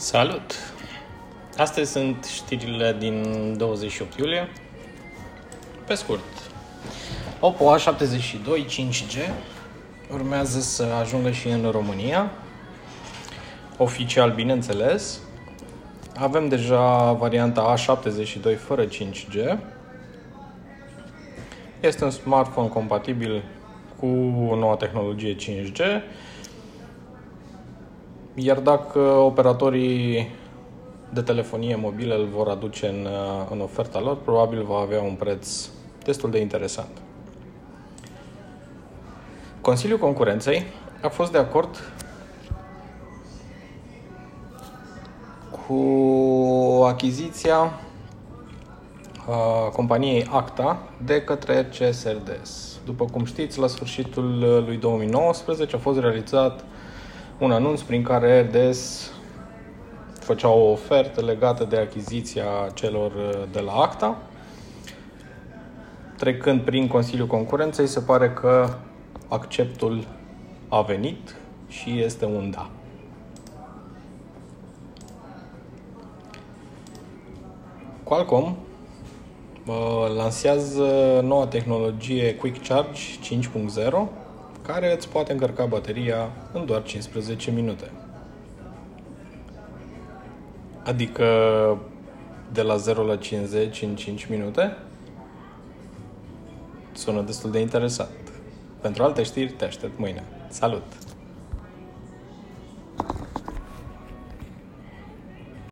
Salut! Astăzi sunt știrile din 28 iulie. Pe scurt, Oppo A72 5G urmează să ajungă și în România. Oficial, bineînțeles. Avem deja varianta A72 fără 5G. Este un smartphone compatibil cu noua tehnologie 5G iar dacă operatorii de telefonie mobilă îl vor aduce în, în oferta lor, probabil va avea un preț destul de interesant. Consiliul Concurenței a fost de acord cu achiziția companiei Acta de către CSRDS. După cum știți, la sfârșitul lui 2019 a fost realizat un anunț prin care RDS făcea o ofertă legată de achiziția celor uh, de la ACTA. Trecând prin Consiliul Concurenței, se pare că acceptul a venit și este un da. Qualcomm uh, lansează noua tehnologie Quick Charge 5.0 care îți poate încărca bateria în doar 15 minute. Adică de la 0 la 50 în 5 minute? Sună destul de interesant. Pentru alte știri te aștept mâine. Salut!